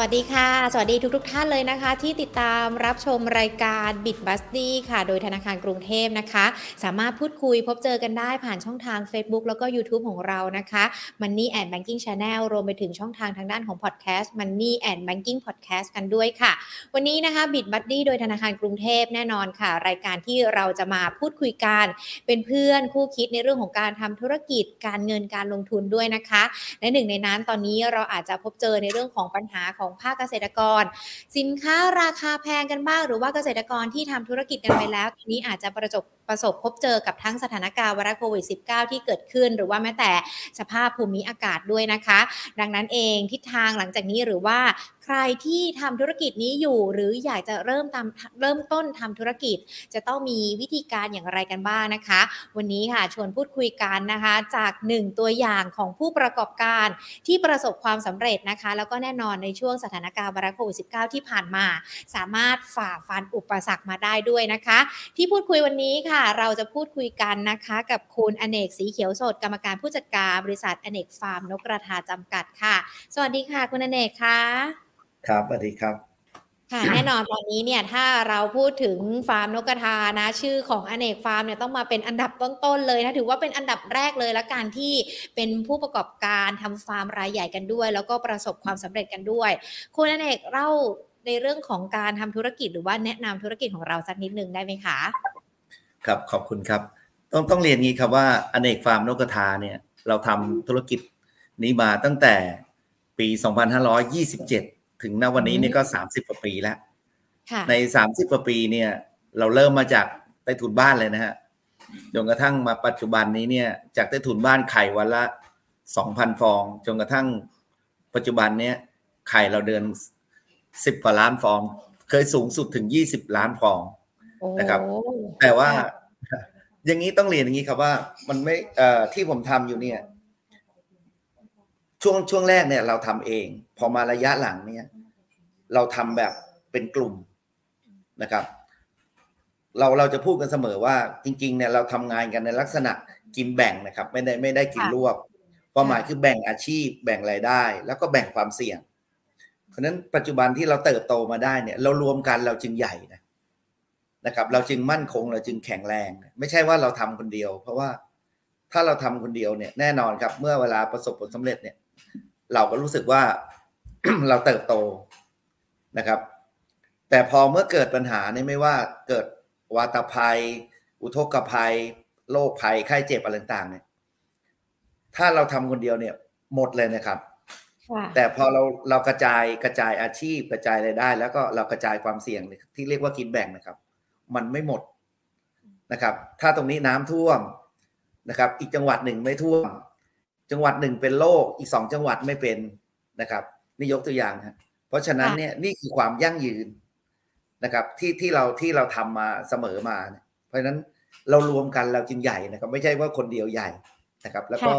วัสดีค่ะ สวัสดีทุกๆทท่านเลยนะคะ ที่ติดตามรับชมรายการ Bit b u s d y ค่ะ โดยธนาคารกรุงเทพนะคะ สามารถพูดคุยพบเจอกันได้ผ่านช่องทาง Facebook แล้วก็ YouTube ของเรานะคะ Money and Banking Channel รวมไปถึงช่องทางทางด้านของ Podcast Money and Banking Podcast กันด้วยค่ะ วันนี้นะคะ Bit b u s d y โดยธนาคารกรุงเทพแน่นอนค่ะ รายการที่เราจะมาพูดคุยกัน เป็นเพื่อนคู่คิดในเรื่องของการทำธุรกิจการเงินการลงทุนด้วยนะคะและหนึ่งในนั้นตอนนี้เราอาจจะพบเจอในเรื่องของปัญหาของภาคเกษตรกร สินค้าราคาแพงกันบ้าง หรือว่าเกษตรกรที่ทำธุรกิจกันไปแล้วทีนี้อาจจะประสบประสบพบเจอกับทั้งสถานการณ์วรัโควิด -19 ที่เกิดขึ้น หรือว่าแม้แต่สภาพภูมิอากาศด้วยนะคะ ดังนั้นเองทิศทางหลังจากนี้หรือว่า รที่ทำธุรกิจนี้อยู่ หรืออยากจะเริ่มทำเริ่มต้นทำธุรกิจ จะต้องมีวิธีการอย่างไรกันบ้างนะคะ วันนี้ค่ะชวนพูดคุยกันนะคะ จากหนึ่งตัวอย่างของผู้ประกอบการที่ประสบความสำเร็จนะคะ แล้วก็แน่นอนในช่วงสถานการณ์วรัโควิด -19 ที่ผ่านมา สามารถฝ่าฟันอุปสรรคมาได้ด้วยนะคะ ที่พูดคุยวันนี้ค่ะ เราจะพูดคุยกันนะคะ กับคุณอเนกสีเขียวสดกรรมการผู้จัดการบริษัทอเนกฟาร์มนกกระทาจำกัดค่ะ สวัสดีค่ะ คุณอเนกค่ะ ครับสวัสดีครับค่ะแน่นอนตอนนี้เนี่ยถ้าเราพูดถึงฟาร์มนกกระทานะ ชื่อของอเนกฟาร์มเนี่ยต้องมาเป็นอันดับต้นๆเลยนะถือว่าเป็นอันดับแรกเลยละการที่เป็นผู้ประกอบการทำฟาร์มรายใหญ่กันด้วย แล้วก็ประสบความสำเร็จกันด้วย คุณอเนกเล่าในเรื่องของการทำธุรกิจหรือว่าแนะนำธุรกิจของเราสักนิดนึงได้ไหมคะ ครับขอบคุณครับ ต้องต้องเรียนงี้ครับว่าอเนกฟาร์มนกกระทาเนี่ยเราทำธุรกิจนี้มาตั้งแต่ปี 2527 ถึงณวันนี้เนี่ยก็30กว่าปีแล้วใน30กว่าปีเนี่ย เราเริ่มมาจากใต้ถุนบ้านเลยนะฮะจนกระทั่งมาปัจจุบันนี้เนี่ย จากใต้ถุนบ้านไข่วันละ2,000ฟอง จนกระทั่งปัจจุบันเนี้ยไข่เราเดิน10กว่าล้านฟอง เคยสูงสุดถึง20ล้านฟองนะครับ แต่ว่าอย่างนี้ต้องเรียนอย่างนี้ครับว่ามันไม่เอ่อที่ผมทำอยู่เนี่ย ช่วงช่วงแรกเนี่ย เราทำเอง พอมาระยะหลังเนี่ย เราทำแบบเป็นกลุ่มนะครับ เราเราจะพูดกันเสมอว่าจริง ๆ เนี่ยเราทำงานกันในลักษณะกินแบ่งนะครับ ไม่ได้ไม่ได้กินรวบความหมายคือแบ่งอาชีพ แบ่งรายได้ แล้วก็แบ่งความเสี่ยง เพราะนั้นปัจจุบันที่เราเติบโตมาได้เนี่ย เรารวมกันเราจึงใหญ่นะนะครับ เราจึงมั่นคงเราจึงแข็งแรง ไม่ใช่ว่าเราทำคนเดียว เพราะว่าถ้าเราทำคนเดียวเนี่ยแน่นอนครับ เมื่อเวลาประสบผลสำเร็จเนี่ย เราก็รู้สึกว่าเราเติบโต นะครับ แต่พอเมื่อเกิดปัญหาเนี่ยไม่ว่าเกิดวาตภัย อุทกภัยโรคภัยไข้เจ็บอะไรต่างๆเนี่ยถ้าเราทำคนเดียวเนี่ยหมดเลยนะครับ แต่พอเราเรากระจายกระจายอาชีพกระจายรายได้ แล้วก็เรากระจายความเสี่ยงที่เรียกว่ากินแบ่งนะครับ มันไม่หมดนะครับ ถ้าตรงนี้น้ำท่วมนะครับ อีกจังหวัดหนึ่งไม่ท่วม จังหวัดหนึ่งเป็นโรคอีกสองจังหวัดไม่เป็นนะครับนี่ยกตัวอย่างครับ เพราะฉะนั้นเนี่ยนี่คือความยั่งยืนนะครับ ที่ที่เราที่เราทำมาเสมอมา เพราะฉะนั้นเรารวมกันเราจึงใหญ่นะครับ ไม่ใช่ว่าคนเดียวใหญ่นะครับ แล้วก็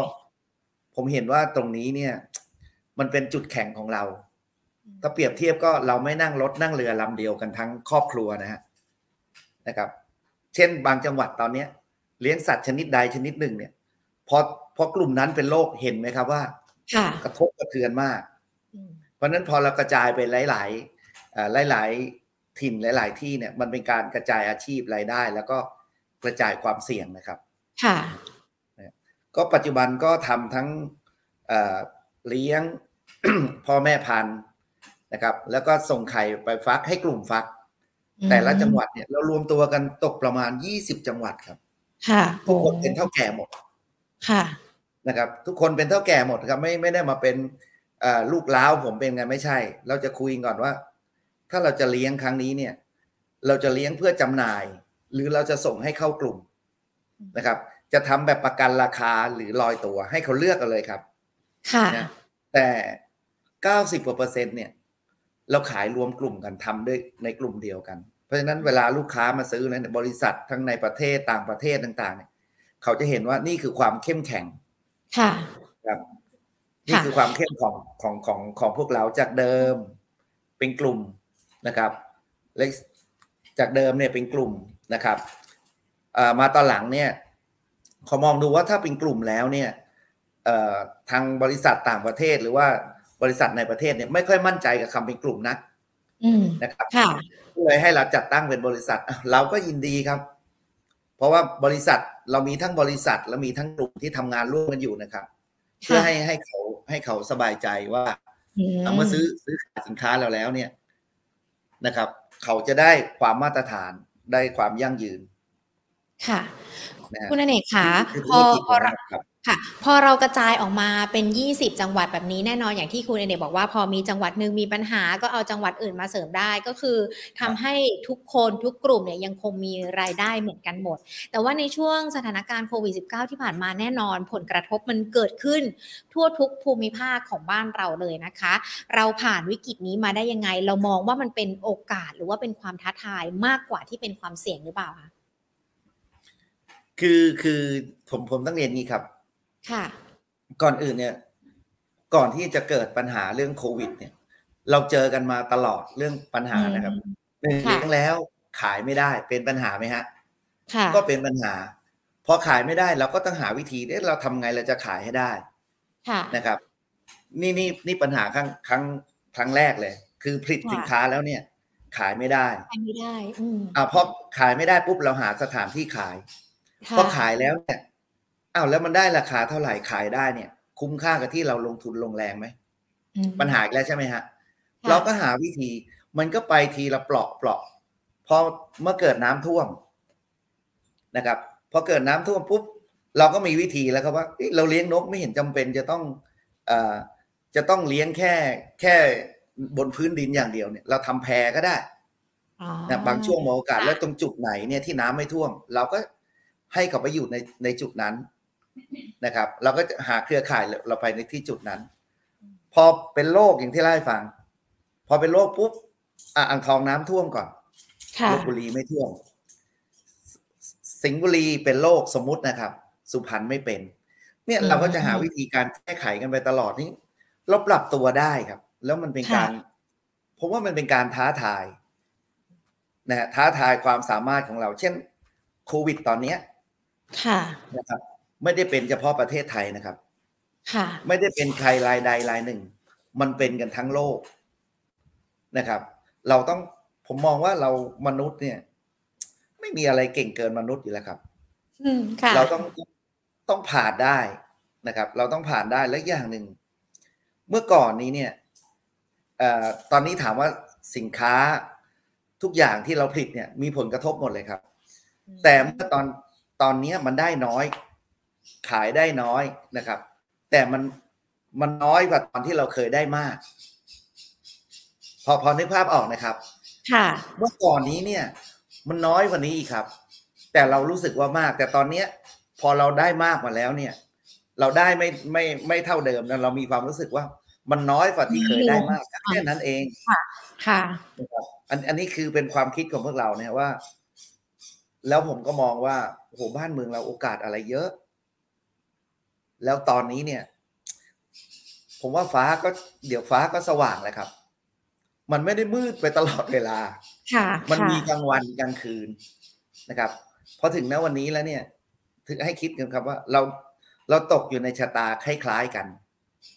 ผมเห็นว่าตรงนี้เนี่ย มันเป็นจุดแข็งของเรา ถ้าเปรียบเทียบก็เราไม่นั่งรถนั่งเรือลำเดียวกันทั้งครอบครัวนะฮะนะครับ เช่นบางจังหวัดตอนเนี้ย เลี้ยงสัตว์ชนิดใดชนิดหนึ่งเนี่ยพอพอกลุ่มนั้นเป็นโรคเห็นไหมครับว่า กระทบกระเทือนมากเพ ราะนั้นพอเรากระจายไปหลาย ๆ หลาย ๆ ถิ่นหลาย ๆ ที่เนี่ยมันเป็นการกระจายอาชีพรายได้ แล้วก็กระจายความเสี่ยงนะครับ ค่ะ ก็ปัจจุบันก็ทำทั้งเลี้ยงพ่อแม่พันธุ์นะครับ แล้วก็ส่งไข่ไปฟักให้กลุ่มฟัก แต่ละจังหวัดเนี่ยเรารวมตัวกันตกประมาณยี่สิบจังหวัดครับ ค่ะทุกคนเป็นเท่าแก่หมด ค่ะนะครับ ทุกคนเป็นเท่าแก่หมดครับ ไม่ไม่ได้มาเป็น ลูกล้าวผมเป็นไงไม่ใช่ เราจะคุยก่อนว่า ถ้าเราจะเลี้ยงครั้งนี้เนี่ย เราจะเลี้ยงเพื่อจำหน่าย หรือเราจะส่งให้เข้ากลุ่มนะครับ จะทำแบบประกันราคาหรือลอยตัว ให้เขาเลือกกันเลยครับ ค่ะแต่เก้าสิบกว่าเปอร์เซ็นต์เนี่ย เราขายรวมกลุ่มกันทำด้วยในกลุ่มเดียวกัน เพราะฉะนั้นเวลาลูกค้ามาซื้อในบริษัททั้งในประเทศต่างประเทศต่าง ๆ เนี่ย เขาจะเห็นว่านี่คือความเข้มแข็ง ค่ะ ครับ นี่คือความเข้มของของของของพวกเราจากเดิมเป็นกลุ่มนะครับและจากเดิมเนี่ยเป็นกลุ่มนะครับมาตอนหลังเนี่ยเขามองดูว่าถ้าเป็นกลุ่มแล้วเนี่ยทางบริษัทต่างประเทศหรือว่าบริษัทในประเทศเนี่ยไม่ค่อยมั่นใจกับคำเป็นกลุ่มนักอืมนะครับค่ะเลยให้เราจัดตั้งเป็นบริษัทอะเราก็ยินดีครับ เพราะว่าบริษัทเรามีทั้งบริษัท และมีทั้งกลุ่มที่ทำงานร่วมกันอยู่นะครับ เพื่อให้ให้เขาให้เขาสบายใจว่าอืมเมื่อซื้อซื้อขายสินค้าเราแล้วเนี่ยนะครับ เขาจะได้ความมาตรฐานได้ความยั่งยืน ค่ะนะฮะคุณอเนกคะคือพธุอรกิจพอ ค่ะ พอเรากระจายออกมาเป็น 20 จังหวัดแบบนี้แน่นอนอย่างที่คุณเอเนบอกว่าพอมีจังหวัดหนึ่งมีปัญหาก็เอาจังหวัดอื่นมาเสริมได้ก็คือทำให้ทุกคนทุกกลุ่มเนี่ยยังคงมีรายได้เหมือนกันหมด แต่ว่าในช่วงสถานการณ์โควิด -19 ที่ผ่านมาแน่นอน ผลกระทบมันเกิดขึ้นทั่วทุกภูมิภาคของบ้านเราเลยนะคะ เราผ่านวิกฤตนี้มาได้ยังไง เรามองว่ามันเป็นโอกาสหรือว่าเป็นความท้าทายมากกว่าที่เป็นความเสี่ยงหรือเปล่าคะคือคือผมผมต้องเรียนนี้ครับ ค่ะ ก่อนอื่นเนี่ย ก่อนที่จะเกิดปัญหาเรื่องโควิด เนี่ย เราเจอกันมาตลอดเรื่องปัญหานะครับหนึ่งค่ะเลี้ยงแล้วขายไม่ได้เป็นปัญหาไหมฮะค่ะก็เป็นปัญหา พอขายไม่ได้เราก็ต้องหาวิธีเอ๊ะเราทำไงเราจะขายให้ได้ค่ะนะครับ นี่นี่นี่ปัญหาครั้งครั้งครั้งแรกเลย คือผลิตค่ะสินค้าแล้วเนี่ย ขายไม่ได้ไปไม่ได้อืมอ่าพอขายไม่ได้ปุ๊บเราหาสถานที่ขายค่ะพอขายแล้วเนี่ย อ้าวแล้วมันได้ราคาเท่าไหร่ขายได้เนี่ย คุ้มค่ากับที่เราลงทุนลงแรงไหมอืมปัญหาอีกแล้วใช่ไหมฮะค่ะเราก็หาวิธี มันก็ไปทีละเปลาะเปลาะพอเมื่อเกิดน้ำท่วมนะครับพอเกิดน้ำท่วมปุ๊บเราก็มีวิธีแล้วครับว่าเอ๊ะเราเลี้ยงนกไม่เห็นจำเป็นจะต้องเอ่อจะต้องเลี้ยงแค่แค่บนพื้นดินอย่างเดียวเนี่ยเราทำแพก็ได้อ๋อนะบางช่วงมองโอกาสค่ะแล้วตรงจุดไหนเนี่ยที่น้ำไม่ท่วม เราก็ให้เขาไปอยู่ในในจุดนั้น นะครับ เราก็จะหาเครือข่ายเราไปในที่จุดนั้น พอเป็นโรคอย่างที่เล่าให้ฟัง พอเป็นโรคปุ๊บอะอ่างทองน้ำท่วมก่อนค่ะลบบุรีไม่ท่วมสสิงห์บุรีเป็นโรคสมมุตินะครับ สุพรรณไม่เป็น เนี่ยอืมเราก็จะหาวิธีการแก้ไขกันไปตลอดนี้เราปรับตัวได้ครับ แล้วมันเป็นการผมว่ามันเป็นการท้าทายนะฮะท้าทายความสามารถของเรา เช่นโควิดตอนเนี้ย ค่ะนะครับ ไม่ได้เป็นเฉพาะประเทศไทยนะครับ ค่ะ ไม่ได้เป็นใครรายใดรายหนึ่ง มันเป็นกันทั้งโลกนะครับ เราต้องผมมองว่าเรามนุษย์เนี่ย ไม่มีอะไรเก่งเกินมนุษย์อยู่แล้วครับ อืมค่ะ เราต้องต้องผ่านได้นะครับ เราต้องผ่านได้และอย่างหนึ่ง เมื่อก่อนนี้เนี่ยเอ่อตอนนี้ถามว่าสินค้าทุกอย่างที่เราผลิตเนี่ย มีผลกระทบหมดเลยครับ แต่เมื่อตอนตอนเนี้ยมันได้น้อย ขายได้น้อยนะครับ แต่มันมันน้อยกว่าตอนที่เราเคยได้มาก พอพอนึกภาพออกนะครับ ค่ะ เมื่อก่อนนี้เนี่ย มันน้อยกว่านี้อีกครับ แต่เรารู้สึกว่ามาก แต่ตอนเนี้ย พอเราได้มากมาแล้วเนี่ย เราได้ไม่ไม่ไม่เท่าเดิมนะเรามีความรู้สึกว่ามันน้อยกว่าที่เคยได้มากแค่นั้นเองค่ะนะครับอันอันนี้คือเป็นความคิดของพวกเราเนี่ยว่า แล้วผมก็มองว่าโอ้โหบ้านเมืองเราโอกาสอะไรเยอะ แล้วตอนนี้เนี่ย ผมว่าฟ้าก็เดี๋ยวฟ้าก็สว่างแหละครับ มันไม่ได้มืดไปตลอดเวลาค่ะมันค่ะมีกลางวันกลางคืนนะครับพอถึงณวันนี้แล้วเนี่ย ถึงให้คิดกันครับว่าเราเราตกอยู่ในชะตาคล้ายๆกัน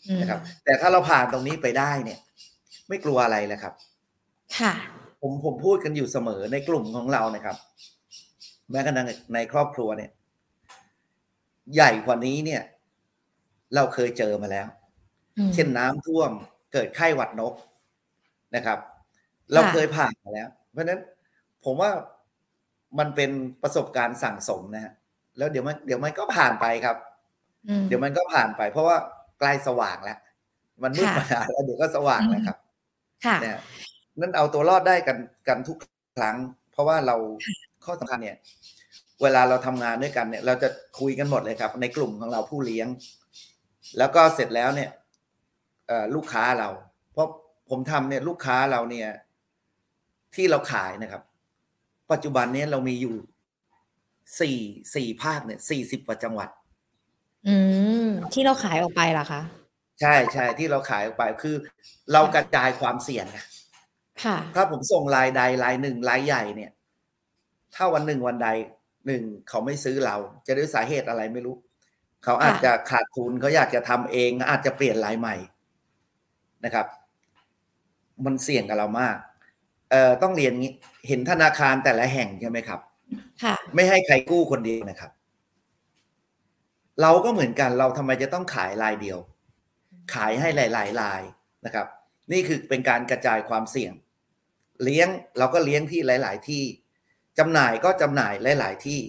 อืมนะครับ แต่ถ้าเราผ่านตรงนี้ไปได้เนี่ย ไม่กลัวอะไรแล้วครับ ค่ะ ผมผมพูดกันอยู่เสมอในกลุ่มของเรานะครับ แม้กระทั่งในครอบครัวเนี่ย ใหญ่กว่านี้เนี่ย เราเคยเจอมาแล้วอืมเช่นน้ำท่วมเกิดไข้หวัดนกนะครับ เราค่ะเคยผ่านมาแล้ว เพราะฉะนั้นผมว่ามันเป็นประสบการณ์สั่งสมนะฮะแล้วเดี๋ยวมันเดี๋ยวมันก็ผ่านไปครับอืมเดี๋ยวมันก็ผ่านไป เพราะว่าใกล้สว่างแล้ว มันมืดค่ะมานานแล้วเดี๋ยวก็สว่างแล้วครับ ค่ะเนี่ยนั่นเอาตัวรอดได้กันกันทุกครั้ง เพราะว่าเราข้อสำคัญเนี่ย เวลาเราทำงานด้วยกันเนี่ย เราจะคุยกันหมดเลยครับ ในกลุ่มของเราผู้เลี้ยง แล้วก็เสร็จแล้วเนี่ยเอ่อลูกค้าเรา เพราะผมทำเนี่ยลูกค้าเราเนี่ยที่เราขายนะครับ ปัจจุบันเนี้เรามีอยู่สี่สี่ภาคเนี่ยสี่สิบกว่าจังหวัด อืมที่เราขายออกไปล่ะคะ ใช่ใช่ที่เราขายออกไปคือ เรากระจายความเสี่ยงอะค่ะ ถ้าผมส่งรายใดรายหนึ่งรายใหญ่เนี่ย ถ้าวันหนึ่งวันใดหนึ่งเขาไม่ซื้อเรา จะด้วยสาเหตุอะไรไม่รู้ เขาอาจจะขาดทุนเขาอยากจะทำเองอาจจะเปลี่ยนรายใหม่นะครับ มันเสี่ยงกับเรามาก เอ่อต้องเรียนงี้ เห็นธนาคารแต่ละแห่งใช่ไหมครับ ค่ะ ไม่ให้ใครกู้คนเดียวนะครับ เราก็เหมือนกันเราทำไมจะต้องขายรายเดียว ขายให้หลายๆรายนะครับ นี่คือเป็นการกระจายความเสี่ยง เลี้ยงเราก็เลี้ยงที่หลาย ๆ ที่จำหน่ายก็จำหน่ายหลาย ๆ ที่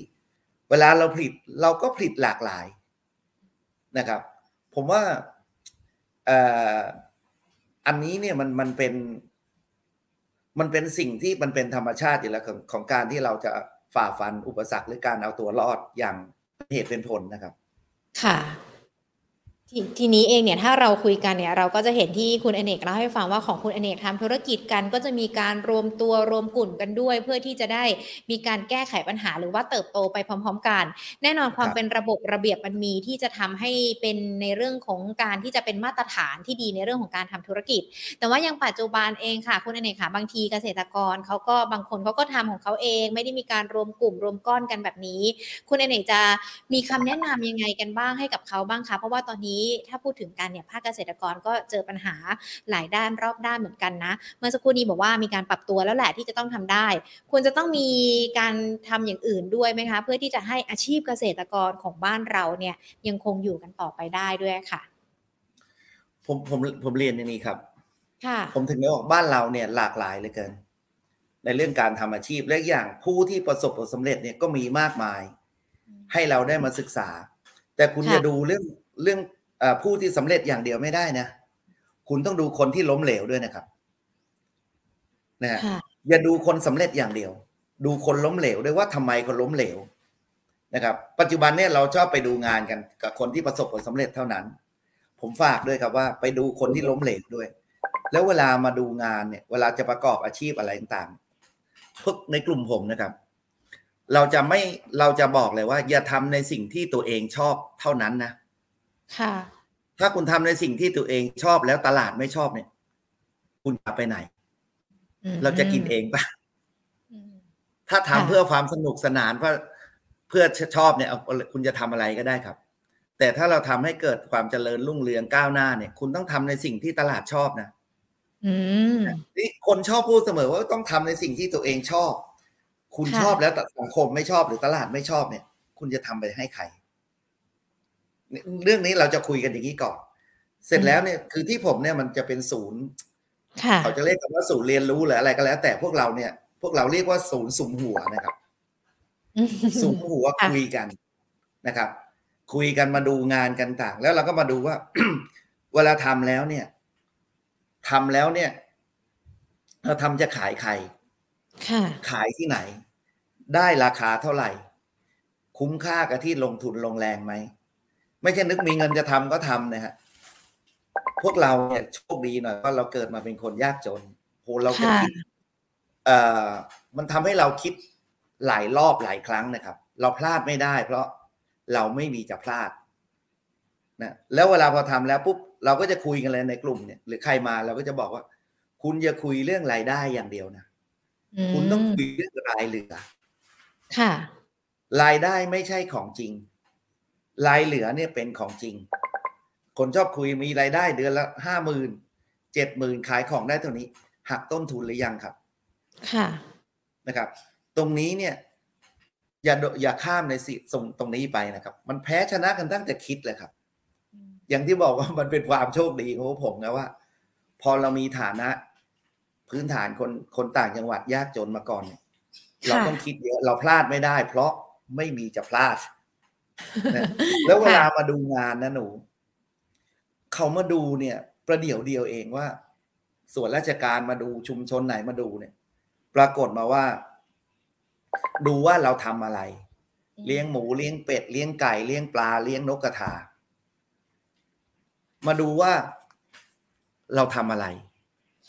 เวลาเราผลิตเราก็ผลิตหลากหลาย นะครับ ผมว่าอันนี้เนี่ยมันมันเป็น มันเป็นสิ่งที่มันเป็นธรรมชาติอยู่แล้วของของการที่เราจะฝ่าฟันอุปสรรคหรือการเอาตัวรอดอย่างเหตุเป็นผลนะครับ ค่ะ ททีนี้เองเนี่ยถ้าเราคุยกันเนี่ยเราก็จะเห็นที่คุณอเนกเล่าให้ฟังว่าของคุณอเนกทำธุรกิจกันก็จะมีการรวมตัวรวมกลุ่มกันด้วย เพื่อที่จะได้มีการแก้ไขปัญหาหรือว่าเติบโตไปพร้อม ๆ กัน แน่นอนความเป็นระบบระเบียบมันมีที่จะทำให้เป็นในเรื่องของการที่จะเป็นมาตรฐานที่ดีในเรื่องของการทำธุรกิจ แต่ว่ายังปัจจุบันเองค่ะคุณอเนกค่ะบางทีเกษตรกรเขาก็บางคนเขาก็ทำของเขาเอง ไม่ได้มีการรวมกลุ่มรวมก้อนกันแบบนี้ คุณอเนกจะมีคำแนะนำยังไงกันบ้างให้กับเขาบ้างคะเพราะว่าตอนนี้ถ้าพูดถึงกันเนี่ยภาคเกษตรกรก็เจอปัญหาหลายด้านรอบด้านเหมือนกันนะ เมื่อสักครู่นี้บอกว่ามีการปรับตัวแล้วแหละที่จะต้องทำได้ ควรจะต้องมีการทำอย่างอื่นด้วยไหมคะ เพื่อที่จะให้อาชีพเกษตรกรของบ้านเราเนี่ยยังคงอยู่กันต่อไปได้ด้วยค่ะ ผมผมผมเรียนอย่างนี้ครับค่ะผมถึงได้บอกบ้านเราเนี่ยหลากหลายเหลือเกิน ในเรื่องการทำอาชีพและอย่างผู้ที่ประสบผลสำเร็จเนี่ยก็มีมากมาย ให้เราได้มาศึกษา แต่คุณค่ะอย่าดูเรื่องเรื่องเออ ผู้ที่สำเร็จอย่างเดียวไม่ได้นะ คุณต้องดูคนที่ล้มเหลวด้วยนะครับนะฮะค่ะอย่าดูคนสำเร็จอย่างเดียว ดูคนล้มเหลวด้วยว่าทำไมคนล้มเหลวนะครับ ปัจจุบันเนี่ยเราชอบไปดูงานกันกับคนที่ประสบผลสำเร็จเท่านั้น ผมฝากด้วยครับว่า ไปดูคนที่ล้มเหลวด้วย แล้วเวลามาดูงานเนี่ย เวลาจะประกอบอาชีพอะไรต่างๆพวกในกลุ่มผมนะครับ เราจะไม่เราจะบอกเลยว่า อย่าทำในสิ่งที่ตัวเองชอบเท่านั้นนะ ค่ะ ถ้าคุณทำในสิ่งที่ตัวเองชอบแล้วตลาดไม่ชอบเนี่ย คุณจะไปไหนอืมเราจะกินเองปะอืมถ้าทำค่ะเพื่อความสนุกสนานเพื่อเพื่อชอบเนี่ยเอาคุณจะทำอะไรก็ได้ครับ แต่ถ้าเราทำให้เกิดความเจริญรุ่งเรืองก้าวหน้าเนี่ย คุณต้องทำในสิ่งที่ตลาดชอบนะอืมนี่คนชอบพูดเสมอว่าต้องทำในสิ่งที่ตัวเองชอบ คุณค่ะชอบแล้วแต่สังคมไม่ชอบหรือตลาดไม่ชอบเนี่ย คุณจะทำไปให้ใคร เนี่ยเรื่องนี้เราจะคุยกันอย่างนี้ก่อนเสร็จแล้วเนี่ยคือที่ผมเนี่ยมันจะเป็นศูนย์ค่ะเขาจะเรียกกันว่าศูนย์เรียนรู้หรืออะไรก็แล้ว แต่พวกเราเนี่ย พวกเราเรียกว่าศูนย์สุมหัวนะครับสุมหัวค่ะคุยกันนะครับ คุยกันมาดูงานกันต่าง แล้วเราก็มาดูว่า เวลาทำแล้วเนี่ยทำแล้วเนี่ย เราทำจะขายใครค่ะขายที่ไหน ได้ราคาเท่าไหร่ คุ้มค่ากับที่ลงทุนลงแรงไหม ไม่ใช่นึกมีเงินจะทำก็ทำนะฮะพวกเราเนี่ยโชคดีหน่อยว่าเราเกิดมาเป็นคนยากจนโหเราจะค่ะคิดเอ่อมันทำให้เราคิดหลายรอบหลายครั้งนะครับ เราพลาดไม่ได้ เพราะเราไม่มีจะพลาดนะแล้วเวลาพอทำแล้วปุ๊บเราก็จะคุยกันเลยในกลุ่มเนี่ย หรือใครมาเราก็จะบอกว่า คุณอย่าคุยเรื่องรายได้อย่างเดียวนะมคุณต้องคุยเรื่องรายเหลือ ค่ะ รายได้ไม่ใช่ของจริง รายเหลือเนี่ยเป็นของจริง คนชอบคุยมีรายได้เดือนละห้าหมื่นเจ็ดหมื่นขายของได้เท่านี้ หักต้นทุนหรือยังครับ ค่ะนะครับ ตรงนี้เนี่ย อย่าโดอย่าข้ามในสิตรงตรงนี้ไปนะครับ มันแพ้ชนะกันตั้งแต่คิดเลยครับ อย่างที่บอกว่ามันเป็นความโชคดีของพวกผมนะว่า พอเรามีฐานะ พื้นฐานคนคนต่างจังหวัดยากจนมาก่อนเนี่ยค่ะเราต้องคิดเยอะเราพลาดไม่ได้ เพราะไม่มีจะพลาดนะ แล้วเวลามาดูงานนะหนู เขามาดูเนี่ย ประเดี๋ยวเดียวเองว่า ส่วนราชการมาดูชุมชนไหนมาดูเนี่ย ปรากฏมาว่า ดูว่าเราทำอะไร เลี้ยงหมูเลี้ยงเป็ดเลี้ยงไก่เลี้ยงปลาเลี้ยงนกกระทา มาดูว่าเราทำอะไร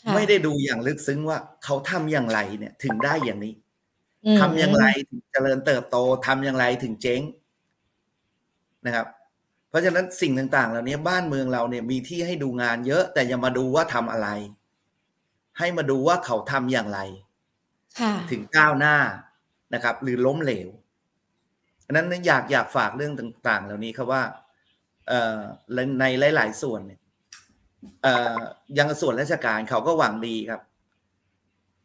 ค่ะไม่ได้ดูอย่างลึกซึ้งว่า เขาทำอย่างไรเนี่ย ถึงได้อย่างนี้อืมทำอย่างไรถึงเจริญเติบโตทำอย่างไรถึงเจ๊ง นะครับ เพราะฉะนั้นสิ่งต่างๆ เหล่านี้บ้านเมืองเราเนี่ยมีที่ให้ดูงานเยอะ แต่อย่ามาดูว่าทำอะไร ให้มาดูว่าเขาทำอย่างไรค่ะถึงก้าวหน้านะครับ หรือล้มเหลวอันนั้นอยากอยากฝากเรื่องต่าง ๆ เหล่านี้ครับว่าเอ่อในหลาย ๆ ส่วนเนี่ยเอ่อยังส่วนราชการเขาก็หวังดีครับ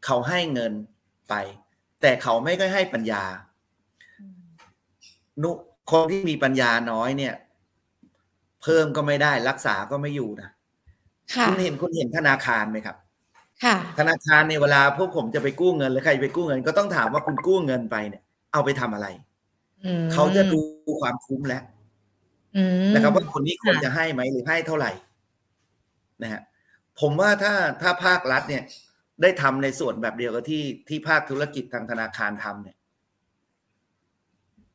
เขาให้เงินไป แต่เขาไม่ค่อยให้ปัญญานุ คนที่มีปัญญาน้อยเนี่ย เพิ่มก็ไม่ได้รักษาก็ไม่อยู่นะค่ะคุณเห็นคุณเห็นธนาคารไหมครับ ค่ะ ธนาคารในยเวลาพวกผมจะไปกู้เงินหรือใครไปกู้เงิน ก็ต้องถามว่าคุณกู้เงินไปเนี่ย เอาไปทำอะไรอืมเขาจะดูความคุ้มแล้วอืมนะครับว่าคนนี้ควรค่ะจะให้ไหมหรือให้เท่าไหร่นะฮะผมว่าถ้าถ้าภาครัฐเนี่ย ได้ทำในส่วนแบบเดียวกับที่ที่ภาคธุรกิจทางธนาคารทำเนี่ย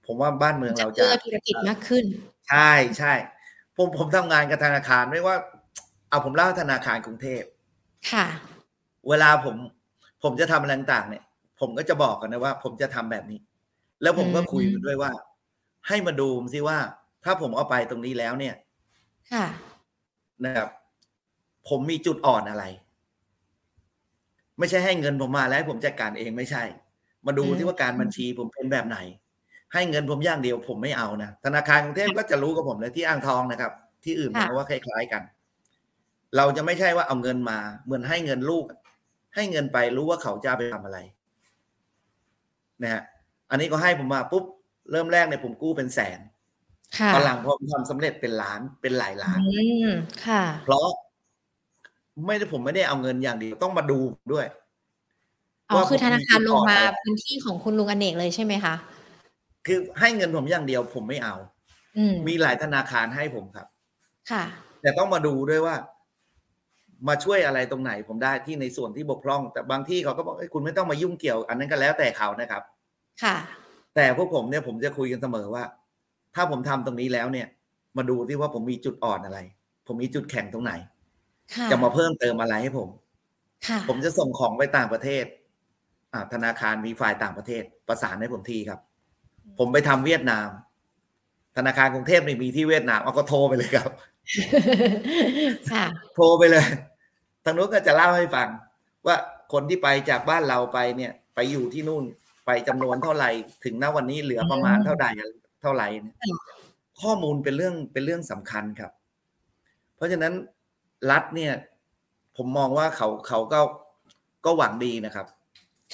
ผมว่าบ้านเมืองจะเราจะเพื่อธุรกิจมากขึ้น ใช่ใช่ผมผมทำงานกับธนาคารไม่ว่า เอาผมเล่าธนาคารกรุงเทพค่ะ เวลาผม ผมจะทำอะไรต่างๆเนี่ย ผมก็จะบอกกันนะว่า ผมจะทำแบบนี้ แล้วผมก็อืมคุยมันด้วยว่า ให้มาดูสิว่า ถ้าผมเอาไปตรงนี้แล้วเนี่ย ค่ะนะครับผมมีจุดอ่อนอะไร ไม่ใช่ให้เงินผมมาแล้วให้ผมจัดการเองไม่ใช่ มาดูอืมที่ว่าการบัญชีผมเป็นแบบไหน ให้เงินผมอย่างเดียวผมไม่เอานะธนาคารกรุงเทพก็จะรู้กับผมเลยที่อ่างทองนะครับ ที่อื่นผมว่าคล้ายๆกัน เราจะไม่ใช่ว่าเอาเงินมา เหมือนให้เงินลูก ให้เงินไปรู้ว่าเขาจะเอาไปทำอะไรนะฮะอันนี้ก็ให้ผมมาปุ๊บเริ่มแรกเนี่ยผมกู้เป็นแสนค่ะตอนหลังพอผมทำสำเร็จเป็นล้านเป็นหลายล้านอืมค่ะ เพราะไม่ได้ผมไม่ได้เอาเงินอย่างเดียวต้องมาดูด้วยอ๋อว่าคือธนาคารลงมาผมมีจุดอ่อนอะไรพื้นที่ของคุณลุงอเนกเลยใช่ไหมคะ คือให้เงินผมอย่างเดียวผมไม่เอาอืมมีหลายธนาคารให้ผมครับ ค่ะ แต่ต้องมาดูด้วยว่า มาช่วยอะไรตรงไหนผมได้ที่ในส่วนที่บกพร่อง แต่บางที่เขาก็บอกเอ้ยคุณไม่ต้องมายุ่งเกี่ยว อันนั้นก็แล้วแต่เขานะครับ ค่ะ แต่พวกผมเนี่ยผมจะคุยกันเสมอว่า ถ้าผมทำตรงนี้แล้วเนี่ย มาดูที่ว่าผมมีจุดอ่อนอะไร ผมมีจุดแข็งตรงไหนค่ะจะมาเพิ่มเติมอะไรให้ผมค่ะผมจะส่งของไปต่างประเทศอ่าธนาคารมีฝ่ายต่างประเทศ ประสานให้ผมทีครับ ผมไปทำเวียดนาม ธนาคารกรุงเทพนี่มีที่เวียดนามเอาก็โทรไปเลยครับค่ะโทรไปเลยทางนู้นก็จะเล่าให้ฟัง ว่าคนที่ไปจากบ้านเราไปเนี่ย ไปอยู่ที่นู่นไปจำนวนเท่าไหร่ ถึงณวันนี้เหลือประมาณอืมเท่าใดเท่าไหร่เนี่ยค่ะข้อมูลเป็นเรื่องเป็นเรื่องสำคัญครับ เพราะฉะนั้นรัฐเนี่ย ผมมองว่าเขาเขาก็ก็หวังดีนะครับ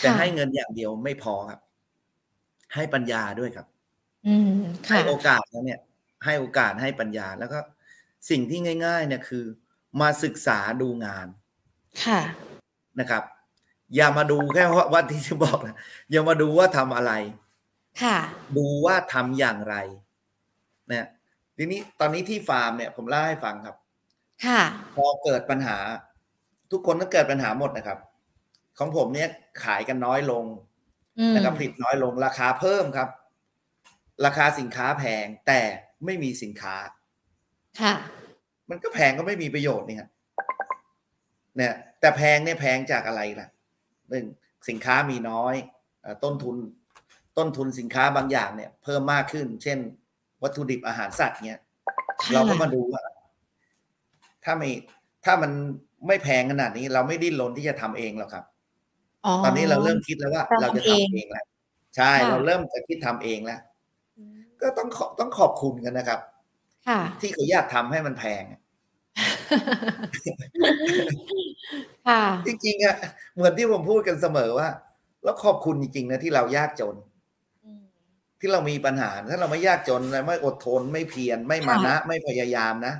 แต่ค่ะให้เงินอย่างเดียวไม่พอครับ ให้ปัญญาด้วยครับอืมค่ะให้โอกาสแล้วเนี่ย ให้โอกาสให้ปัญญาแล้วก็สิ่งที่ง่าย ๆ เนี่ยคือ มาศึกษาดูงาน ค่ะนะครับ อย่ามาดูแค่ว่าว่าที่จะบอกนะอย่ามาดูว่าทำอะไร ค่ะ ดูว่าทำอย่างไรนะทีนี้ตอนนี้ที่ฟาร์มเนี่ย ผมเล่าให้ฟังครับ ค่ะ พอเกิดปัญหา ทุกคนต้องเกิดปัญหาหมดนะครับ ของผมเนี่ยขายกันน้อยลงอืม นะครับผลิตน้อยลงราคาเพิ่มครับ ราคาสินค้าแพงแต่ไม่มีสินค้า ค่ะ มันก็แพงก็ไม่มีประโยชน์นี่ครับเนี่ยแต่แพงเนี่ยแพงจากอะไรล่ะหนึ่งสินค้ามีน้อยเอ่อต้นทุนต้นทุนสินค้าบางอย่างเนี่ย เพิ่มมากขึ้น เช่น วัตถุดิบอาหารสัตว์เนี่ยค่ะเราก็มาดูว่าถ้าไม่ถ้ามันไม่แพงขนาดนี้ เราไม่ดิ้นรนที่จะทำเองหรอกครับอ๋อ ตอนนี้เราเริ่มคิดแล้วว่า เราเราจะทำทำเองเองแล้วใช่ค่ะเราเริ่มจะคิดทำเองแล้ว ก็ต้องขอต้องขอบคุณกันนะครับค่ะที่เขาอยากทำให้มันแพงค่ะจริงๆอะเหมือนที่ผมพูดกันเสมอว่า แล้วขอบคุณจริงๆนะที่เรายากจน ที่เรามีปัญหาถ้าเราไม่ยากจนไม่อดทนไม่เพียรไม่มานะ ไม่พยายามนะ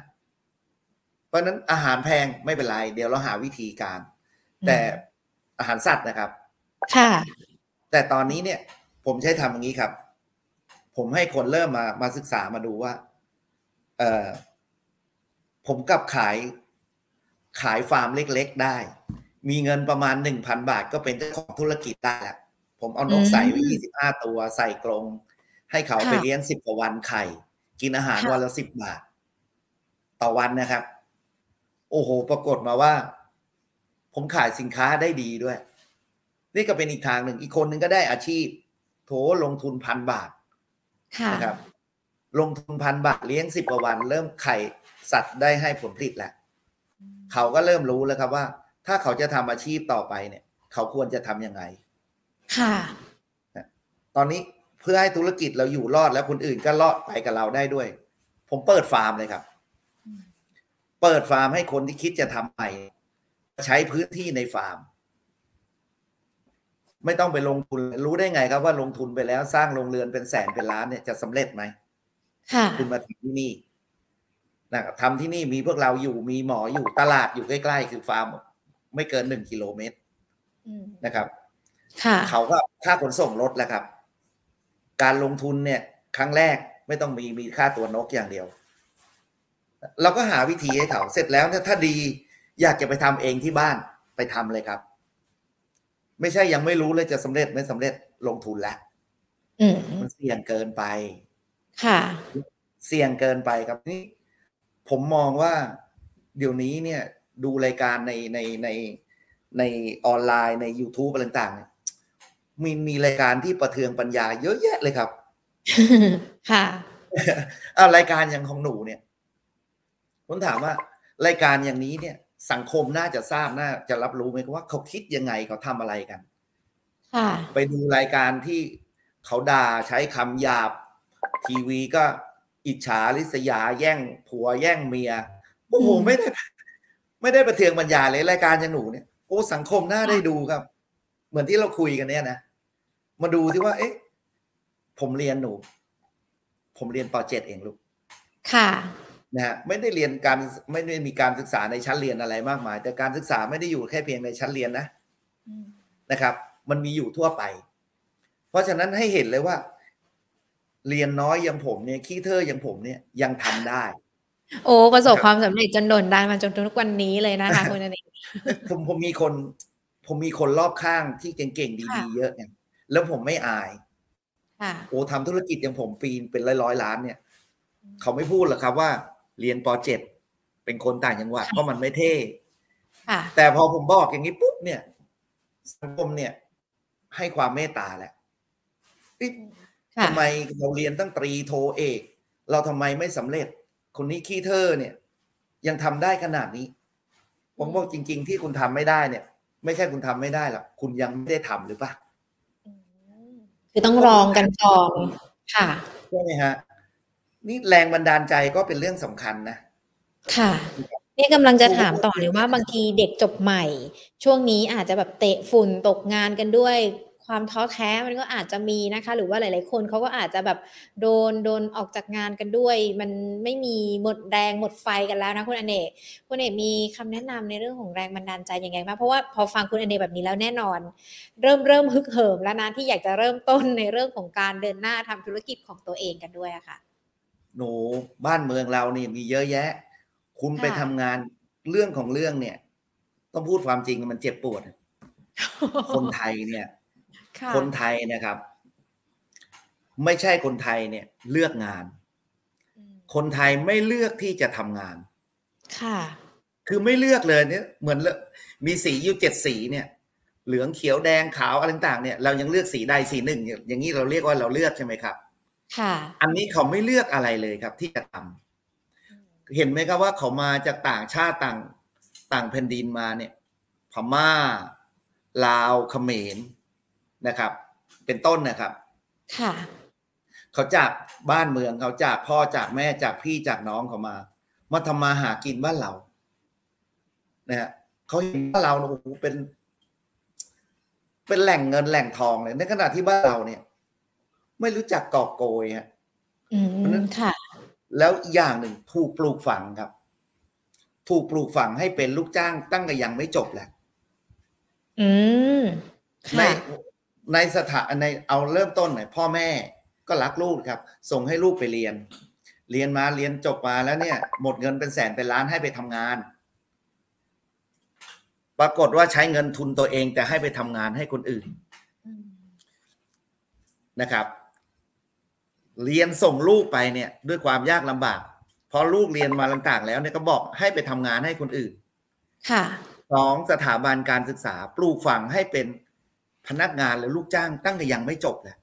เพราะฉะนั้นอาหารแพงไม่เป็นไร เดี๋ยวเราหาวิธีการ แต่ อาหารสัตว์นะครับ ค่ะ แต่ตอนนี้เนี่ย ผมใช้ทำอย่างนี้ครับ ผมให้คนเริ่มมามาศึกษามาดูว่า เออผมกลับขายขายฟาร์มเล็ก ๆ ได้ มีเงินประมาณหนึ่งพันบาทก็เป็นเจ้าของธุรกิจได้แล้วผมเอานกอืมใส่ไว้ยี่สิบห้าตัวใส่กรงให้เขาค่ะไปเลี้ยงสิบกว่าวันไข่ กินอาหารค่ะวันละสิบบาท ต่อวันนะครับ โอ้โห ปรากฏมาว่า ผมขายสินค้าได้ดีด้วย นี่ก็เป็นอีกทางหนึ่ง อีกคนหนึ่งก็ได้อาชีพ โถลงทุนพันบาทค่ะนะครับ ลงทุนพันบาทเลี้ยงสิบกว่าวัน เริ่มไข่สัตว์ได้ให้ผลผลิตแล้วเขาก็เริ่มรู้แล้วครับว่า ถ้าเขาจะทำอาชีพต่อไปเนี่ย เขาควรจะทำยังไง ค่ะ ตอนนี้เพื่อให้ธุรกิจเราอยู่รอดแล้วคนอื่นก็รอดไปกับเราได้ด้วย ผมเปิดฟาร์มเลยครับ เปิดฟาร์มให้คนที่คิดจะทำใหม่ ใช้พื้นที่ในฟาร์ม ไม่ต้องไปลงทุน รู้ได้ไงครับว่าลงทุนไปแล้วสร้างโรงเรือนเป็นแสนเป็นล้านเนี่ยจะสำเร็จไหมค่ะคุณมาทำที่นี่นะครับทำที่นี่มีพวกเราอยู่มีหมออยู่ตลาดอยู่ใกล้ๆคือฟาร์ม ไม่เกินหนึ่งกิโลเมตรอืมนะครับค่ะเขาก็ค่าขนส่งลดแล้วครับ การลงทุนเนี่ย ครั้งแรกไม่ต้องมีมีค่าตัวนกอย่างเดียว เราก็หาวิธีให้เขา เสร็จแล้วเนี่ยถ้าดี อยากจะไปทำเองที่บ้านไปทำเลยครับ ไม่ใช่ยังไม่รู้เลยจะสำเร็จไม่สำเร็จลงทุนแล้วอืมมันเสี่ยงเกินไป ค่ะ เสี่ยงเกินไปครับนี่ผมมองว่าเดี๋ยวนี้เนี่ย ดูรายการในในในในออนไลน์ใน YouTube อะไรต่างๆเนี่ยมีมีรายการที่ประเทืองปัญญาเยอะแยะเลยครับ ค่ะอ่ารายการอย่างของหนูเนี่ยผมถามว่ารายการอย่างนี้เนี่ย สังคมน่าจะทราบน่าจะรับรู้ไหมว่าเขาคิดยังไงเขาทำอะไรกัน ค่ะ ไปดูรายการที่เขาด่าใช้คำหยาบ ทีวีก็อิจฉาริษยาแย่งผัวแย่งเมียโอ้โหอืมไม่ได้ ไม่ได้ประเทืองบรรยายเลยรายการอย่างหนูเนี่ยโอ้สังคมน่าได้ดูครับ เหมือนที่เราคุยกันเนี่ยนะมาดูที่ว่า เอ๊ะ ผมเรียนหนู ผมเรียนป .7 เองลูก ค่ะ นะฮะไม่ได้เรียนการไม่ได้มีการศึกษาในชั้นเรียนอะไรมากมาย แต่การศึกษาไม่ได้อยู่แค่เพียงในชั้นเรียนนะนะครับ มันมีอยู่ทั่วไป เพราะฉะนั้นให้เห็นเลยว่า เรียนน้อยอย่างผมเนี่ยขี้เธออย่างผมเนี่ยยังทำได้ โอ้ประสบความสำเร็จจนโด่งดังมาจนทุกวันนี้เลยนะคะคุณอเนกผมผมมีคน ผมมีคนรอบข้างที่เก่งๆดีค่ะๆเยอะไงแล้วผมไม่อายค่ะโอ้ทำธุรกิจอย่างผมปีนเป็นร้อยร้อยๆล้านเนี่ย เขาไม่พูดหรอกครับว่า เรียนป .7 เป็นคนต่างจังหวัดเพราะมันไม่เท่ค่ะแต่พอผมบอกอย่างนี้ปุ๊บเนี่ย สังคมเนี่ย ให้ความเมตตาแหละเอ๊ะค่ะทำไมเราเรียนตั้งตรีโทเอก เราทำไมไม่สำเร็จ คนนี้ขี้เธอเนี่ย ยังทำได้ขนาดนี้ผมบอกจริง ๆ ที่คุณทำไม่ได้เนี่ย ไม่ใช่คุณทำไม่ได้หรอกคุณยังไม่ได้ทำหรือปะคือต้องลองกันก่อนค่ะใช่ไหมฮะ นี่แรงบันดาลใจก็เป็นเรื่องสำคัญนะ ค่ะเนี่ยกำลังจะถามต่อเลยว่าบางทีเด็กจบใหม่ ช่วงนี้อาจจะแบบเตะฝุ่นตกงานกันด้วยความท้อแท้มันก็อาจจะมีนะคะ หรือว่าหลาย ๆ คนเขาก็อาจจะแบบโดนโดนออกจากงานกันด้วย มันไม่มีหมดแรงหมดไฟกันแล้วนะคุณอเนกคุณอเนกมีคำแนะนำในเรื่องของแรงบันดาลใจยังไงบ้างเพราะว่าพอฟังคุณอเนกแบบนี้แล้วแน่นอน เริ่มเริ่มฮึกเหิมแล้วนะที่อยากจะเริ่มต้นในเรื่องของการเดินหน้าทำธุรกิจของตัวเองกันด้วยอะค่ะ หนูบ้านเมืองเรานี่มีเยอะแยะ คุณไปค่ะทำงานเรื่องของเรื่องเนี่ย ต้องพูดความจริงมันเจ็บปวด คนไทยเนี่ยค่ะคนไทยนะครับ ไม่ใช่คนไทยเนี่ยเลือกงาน อืมคนไทยไม่เลือกที่จะทำงาน ค่ะ คือไม่เลือกเลยเนี่ยเหมือนเลมีสีอยู่เจ็ดสีเนี่ย เหลืองเขียวแดงขาวอะไรต่างๆเนี่ยเรายังเลือกสีใดสีหนึ่ง อย่างอย่างนี้เราเรียกว่าเราเลือกใช่ไหมครับ ค่ะ อันนี้เขาไม่เลือกอะไรเลยครับ ที่จะทำเห็นไหมครับว่าเขามาจากต่างชาติต่างต่างแผ่นดินมาเนี่ย พม่า ลาวเขมรนะครับ เป็นต้นนะครับ ค่ะ เขาจากบ้านเมืองเขาจากพ่อจากแม่จากพี่จากน้องเขามา มาทำมาหากินบ้านเรานะฮะเขาเห็นบ้านเราโอ้โหเป็น เป็นแหล่งเงินแหล่งทองเลยในขณะที่บ้านเราเนี่ย ไม่รู้จักกอบโกยฮะอืมค่ะ แล้วอีกอย่างหนึ่งถูกปลูกฝังครับ ถูกปลูกฝังให้เป็นลูกจ้างตั้งแต่ยังไม่จบแหละอืมในค่ะในสถานในเอาเริ่มต้นหน่อยพ่อแม่ก็รักลูกครับ ส่งให้ลูกไปเรียน เรียนมาเรียนจบมาแล้วเนี่ย หมดเงินเป็นแสนเป็นล้านให้ไปทำงาน ปรากฏว่าใช้เงินทุนตัวเองแต่ให้ไปทำงานให้คนอื่นอืมนะครับ เรียนส่งลูกไปเนี่ย ด้วยความยากลำบากพอลูกเรียนมาต่างๆแล้วเนี่ยก็บอกให้ไปทำงานให้คนอื่น ค่ะสองสถาบันการศึกษาปลูกฝังให้เป็นพนักงานและลูกจ้างตั้งแต่ยังไม่จบเลย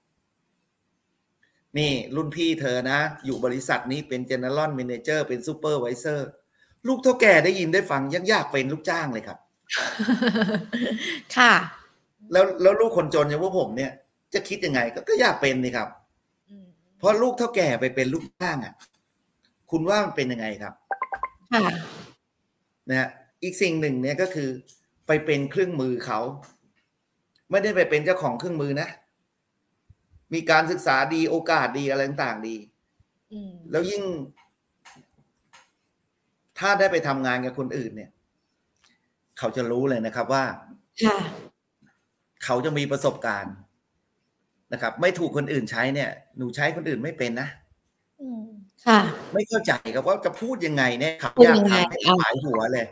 นี่รุ่นพี่เธอนะ อยู่บริษัทนี้เป็น general manager เป็น supervisor ลูกเท่าแก่ได้ยินได้ฟังยังอยากเป็นลูกจ้างเลยครับ ค่ะ แล้วแล้วลูกคนจนอย่างพวกผมเนี่ย จะคิดยังไงก็ก็อยากเป็นนี่ครับอืม เพราะลูกเท่าแก่ไปเป็นลูกจ้างอะ คุณว่ามันเป็นยังไงครับค่ะนะฮะอีกสิ่งหนึ่งเนี่ยก็คือ ไปเป็นเครื่องมือเขา ไม่ได้ไปเป็นเจ้าของเครื่องมือนะ มีการศึกษาดีโอกาสดีอะไรต่างๆดีอืมแล้วยิ่ง ถ้าได้ไปทำงานกับคนอื่นเนี่ย เขาจะรู้เลยนะครับว่าค่ะเขาจะมีประสบการณ์ นะครับ ไม่ถูกคนอื่นใช้เนี่ย หนูใช้คนอื่นไม่เป็นนะอืมค่ะ ไม่เข้าใจครับว่าจะพูดยังไงเนี่ยขับพูดยากยังไงทางให้อะหมายหัวเลย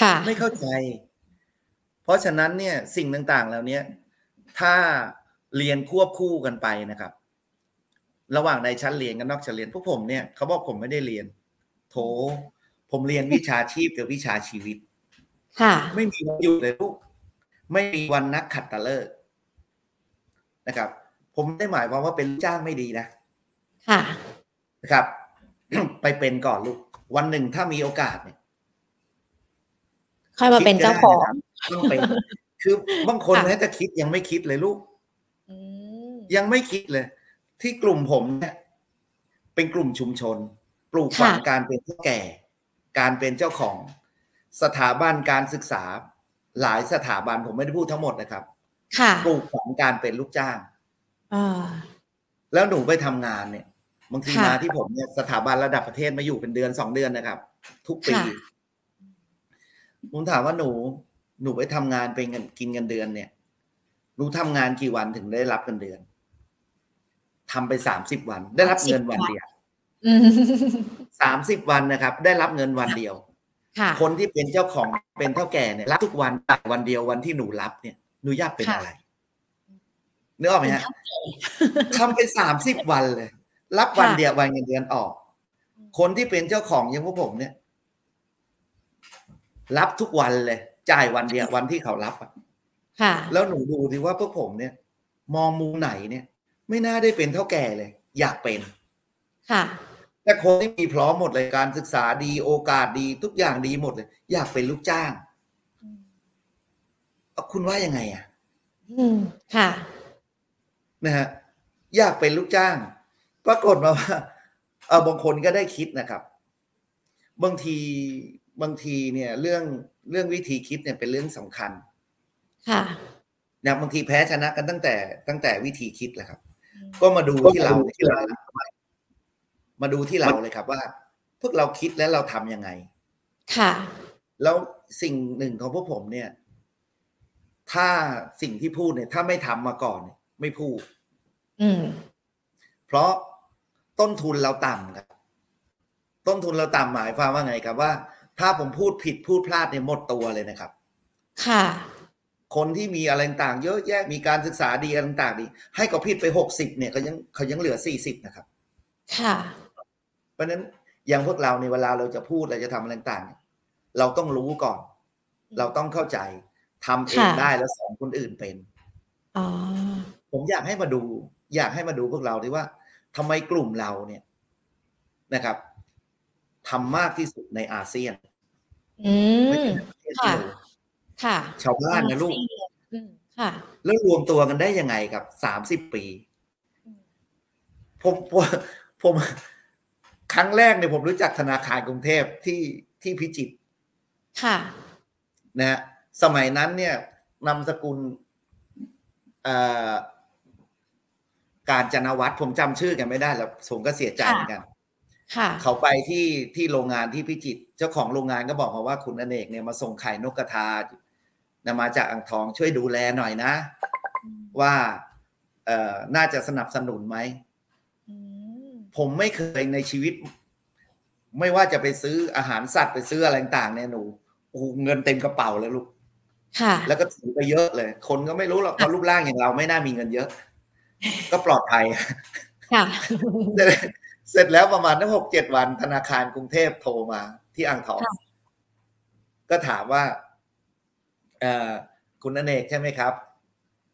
ค่ะ ไม่เข้าใจ เพราะฉะนั้นเนี่ย สิ่งต่างๆเหล่านี้ถ้าเรียนควบคู่กันไปนะครับ ระหว่างในชั้นเรียนกับนอกชั้นเรียนพวกผมเนี่ยเขาบอกผมไม่ได้เรียน โถ ผมเรียนวิชาชีพกับวิชาชีวิต ค่ะ ไม่มีวันหยุดเลยลูกไม่มีวันนักขัดตะเลิกนะครับ ผมไม่ได้หมายความว่าเป็นลูกจ้างไม่ดีนะ ค่ะนะครับ ไปเป็นก่อนลูก วันหนึ่งถ้ามีโอกาสเนี่ยค่อยมาเป็นเจ้าของคิดก็ได้นะครับต้องเป็นคือบางคนค่ะแม้แต่คิดยังไม่คิดเลยลูกอืมยังไม่คิดเลย ที่กลุ่มผมเนี่ย เป็นกลุ่มชุมชน ปลูกฝังการเป็นผู้แก่ การเป็นเจ้าของ สถาบันการศึกษา หลายสถาบันผมไม่ได้พูดทั้งหมดนะครับค่ะปลูกฝังการเป็นลูกจ้างอ่า แล้วหนูไปทำงานเนี่ยบางทีค่ะมาที่ผมเนี่ยสถาบันระดับประเทศมาอยู่เป็นเดือนสองเดือนนะครับ ทุกปีค่ะผมถามว่าหนู หนูไปทำงานเป็นเงินกินเงินเดือนเนี่ย หนูทำงานกี่วันถึงได้รับเงินเดือนทำไปสามสิบวัน ได้รับเงินวันเดียวอืมสามสิบวันนะครับ ได้รับเงินวันเดียวค่ะคนที่เป็นเจ้าของเป็นเท่าแก่เนี่ยรับทุกวันแต่วันเดียววันที่หนูรับเนี่ยหนูอยากเป็นค่ะอะไร นึกออกไหมฮะทำไปสามสิบวันเลย รับวันค่ะเดียววันเงินเดือนออก คนที่เป็นเจ้าของอย่างพวกผมเนี่ย รับทุกวันเลย จ่ายวันเดียววันที่เขารับอะค่ะแล้วหนูดูดิว่าพวกผมเนี่ย มองมุมไหนเนี่ย ไม่น่าได้เป็นเท่าแก่เลย อยากเป็น ค่ะ แต่คนที่มีพร้อมหมดเลยการศึกษาดีโอกาสดีทุกอย่างดีหมดเลย อยากเป็นลูกจ้างเอาคุณว่ายังไงอะอืม ค่ะ นะฮะอยากเป็นลูกจ้าง ปรากฏมาว่าเออบางคนก็ได้คิดนะครับ บางทีบางทีเนี่ยเรื่องเรื่องวิธีคิดเนี่ยเป็นเรื่องสำคัญ ค่ะนะบางทีแพ้ชนะกันตั้งแต่ตั้งแต่วิธีคิดแหละครับ ก็มาดูที่เราที่เรามาดูที่เราเลยครับว่า พวกเราคิดแล้วเราทำยังไง ค่ะ แล้วสิ่งหนึ่งของพวกผมเนี่ย ถ้าสิ่งที่พูดเนี่ย ถ้าไม่ทำมาก่อนเนี่ย ไม่พูดอืมเพราะต้นทุนเราต่ำครับ ต้นทุนเราต่ำหมายความว่าไงครับว่า ถ้าผมพูดผิดพูดพลาดเนี่ยหมดตัวเลยนะครับ ค่ะ คนที่มีอะไรต่างๆเยอะแยะมีการศึกษาดีอะไรต่างๆดี ให้เขาผิดไปหกสิบเนี่ยเขายังเขายังเหลือสี่สิบนะครับ ค่ะ เพราะฉะนั้นอย่างพวกเราในยเวลาเราจะพูดเราจะทำอะไรต่างๆเนี่ยเราต้องรู้ก่อน เราต้องเข้าใจทำเองค่ะได้แล้วสอนคนอื่นเป็นอ๋อ ผมอยากให้มาดู อยากให้มาดูพวกเราดีว่าทำไมกลุ่มเราเนี่ยนะครับทำมากที่สุดในอาเซียน อืไม่มใช่ประเทศเดียวค่ะ ชาวบ้านนะลูกอืมค่ะ แล้วรวมตัวกันได้ยังไงครับสามสิบปีอืมผมผมผมครั้งแรกเนี่ยผมรู้จักธนาคารกรุงเทพที่ที่พิจิตรค่ะ นะฮะสมัยนั้นเนี่ยนามสกุลเอ่อ การจนวัฒน์ผมจำชื่อกันไม่ได้แล้วผมก็เสียใจเหมือนกัน ค่ะ เขาไปที่ที่โรงงานที่พิจิตรเจ้าของโรงงานก็บอกมาว่าคุณอเนกเนี่ยมาส่งไข่นกกระทานะมาจากอ่างทองช่วยดูแลหน่อยนะ ว่าเอ่อน่าจะสนับสนุนไหมอืมผมไม่เคยในชีวิต ไม่ว่าจะไปซื้ออาหารสัตว์ไปซื้ออะไรต่างๆเนี่ยหนูโอ้โหเงินเต็มกระเป๋าเลยลูกค่ะ แล้วก็ถือไปเยอะเลย คนก็ไม่รู้หรอกเพราะรูปร่างอย่างเราไม่น่ามีเงินเยอะ ก็ปลอดภัยค่ะเสร็จเสร็จแล้วประมาณตั้งหกเจ็ดวันธนาคารกรุงเทพโทรมาที่อ่างทองค่ะก็ถามว่าเอ่อคุณอเนกใช่ไหมครับ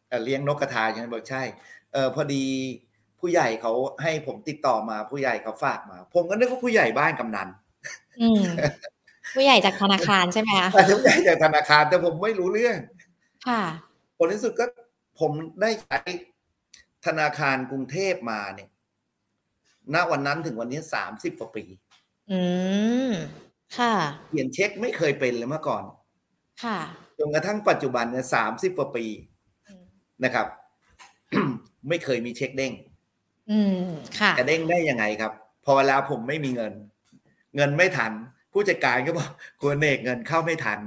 เอ่อเลี้ยงนกกระทาใช่ไหมบอกใช่เออพอดีผู้ใหญ่เขาให้ผมติดต่อมาผู้ใหญ่เขาฝากมา ผมก็นึกว่าผู้ใหญ่บ้านกำนันอืมผู้ใหญ่จากธนาคารใช่ไหมคะแต่ผู้ใหญ่จากธนาคารแต่ผมไม่รู้เรื่อง ค่ะผลที่สุดก็ผมได้ใช้ ธนาคารกรุงเทพมาเนี่ยณวันนั้นถึงวันนี้สามสิบกว่าปี อืม ค่ะ เขียนเช็คไม่เคยเป็นเลยเมื่อก่อน ค่ะจนกระทั่งปัจจุบันเนี่ยสามสิบกว่าปีอืมนะครับ ไม่เคยมีเช็คเด้ง อืม ค่ะจะเด้งได้ยังไงครับ พอเวลาผมไม่มีเงิน เงินไม่ทัน ผู้จัดการก็บอกคุณเอกเงินเข้าไม่ทัน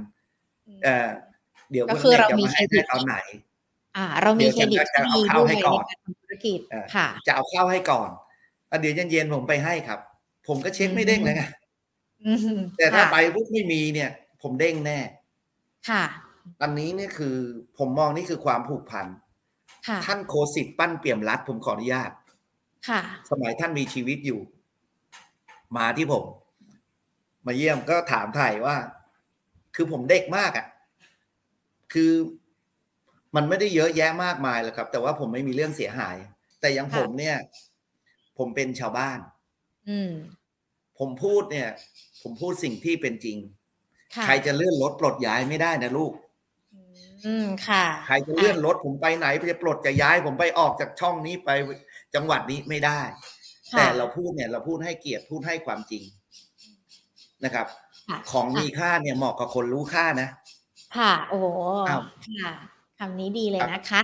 เออเดี๋ยวก็คุณคือเอกเราจะมีมาให้เครดิได้ตตอนไหน อ่า เรามีเครดิตเดี๋ยวจะที่ดีเอาเข้าด้วยให้ในก่อนการทำธุรกิจเออค่ะ จะเอาเข้าให้ก่อนอะเดี๋ยวเย็นๆผมไปให้ครับ ผมก็เช็คไม่เด้งเลยไงอืมแต่ถ้าค่ะไปปุ๊บไม่มีเนี่ย ผมเด้งแน่ ค่ะอันนี้เนี่ยคือผมมองนี่คือความผูกพันค่ะท่านโคสิตปั้นเปี่ยมรัฐผมขออนุญาต ค่ะ สมัยท่านมีชีวิตอยู่ มาที่ผม มาเยี่ยมก็ถามถ่ายว่า คือผมเด็กมากอะ่ะ คือ มันไม่ได้เยอะแยะมากมายหรอกครับ แต่ว่าผมไม่มีเรื่องเสียหาย แต่อย่างค่ะผมเนี่ย ผมเป็นชาวบ้าน อืม ผมพูดเนี่ย ผมพูดสิ่งที่เป็นจริงค่ะใครจะเลื่อนรถปลดย้ายไม่ได้นะลูก อืมค่ะ ใครจะเลื่อนรถผมไปไหนจะปลดจะย้าย ผมไปออกจากช่องนี้ไปจังหวัดนี้ไม่ได้ค่ะแต่เราพูดเนี่ย เราพูดให้เกียรติพูดให้ความจริงนะครับค่ะของมีค่าเนี่ยเหมาะกับคนรู้ค่านะ ค่ะ โอ้โหอ้าวค่ะ คำนี้ดีเลยครับนะคะ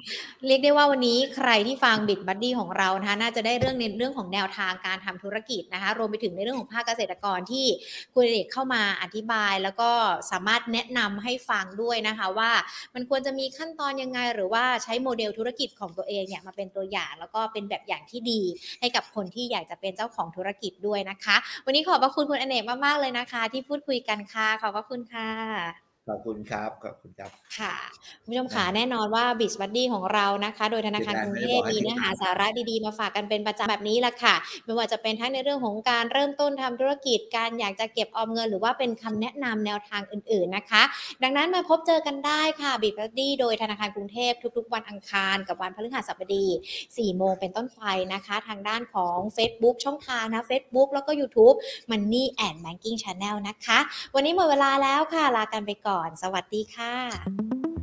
เรียกได้ว่าวันนี้ใครที่ฟังบิดบัดดี้ของเรานะคะน่าจะได้เรื่องในเรื่องของแนวทางการทำธุรกิจนะคะรวมไปถึงในเรื่องของภาคเกษตรกรที่คุณเอกเข้ามาอธิบาย แล้วก็สามารถแนะนำให้ฟังด้วยนะคะว่ามันควรจะมีขั้นตอนยังไง หรือว่าใช้โมเดลธุรกิจของตัวเองเนี่ยมาเป็นตัวอย่าง แล้วก็เป็นแบบอย่างที่ดี ให้กับคนที่อยากจะเป็นเจ้าของธุรกิจด้วยนะคะ วันนี้ขอบพระคุณคุณอเนกมากๆเลยนะคะ ที่พูดคุยกันค่ะขอบพระคุณค่ะ ขอบคุณครับ ขอบคุณครับ ค่ะคุณผู้ชมขาแน่นอนว่า b i z b u d d y ของเรานะคะ โดยธนาคารกรุงเทพมีเนื้อหาสาระดีๆ มาฝากกันเป็นประจำแบบนี้แหละค่ะ ไม่ว่าจะเป็นทั้งในเรื่องของการเริ่มต้นทำธุรกิจ การอยากจะเก็บออมเงิน หรือว่าเป็นคำแนะนำแนวทางอื่น ๆนะคะ ดังนั้นมาพบเจอกันได้ค่ะ b i z b u d d y โดยธนาคารกรุงเทพทุก ๆ วันอังคาร กับวันพฤหัสบดี4โมงเป็นต้นไปนะคะ ทางด้านของ Facebook ช่องทางนะ Facebook แล้วก็ YouTube Money and Banking Channel นะคะ วันนี้หมดเวลาแล้วค่ะลากันไปก่อน สวัสดีค่ะ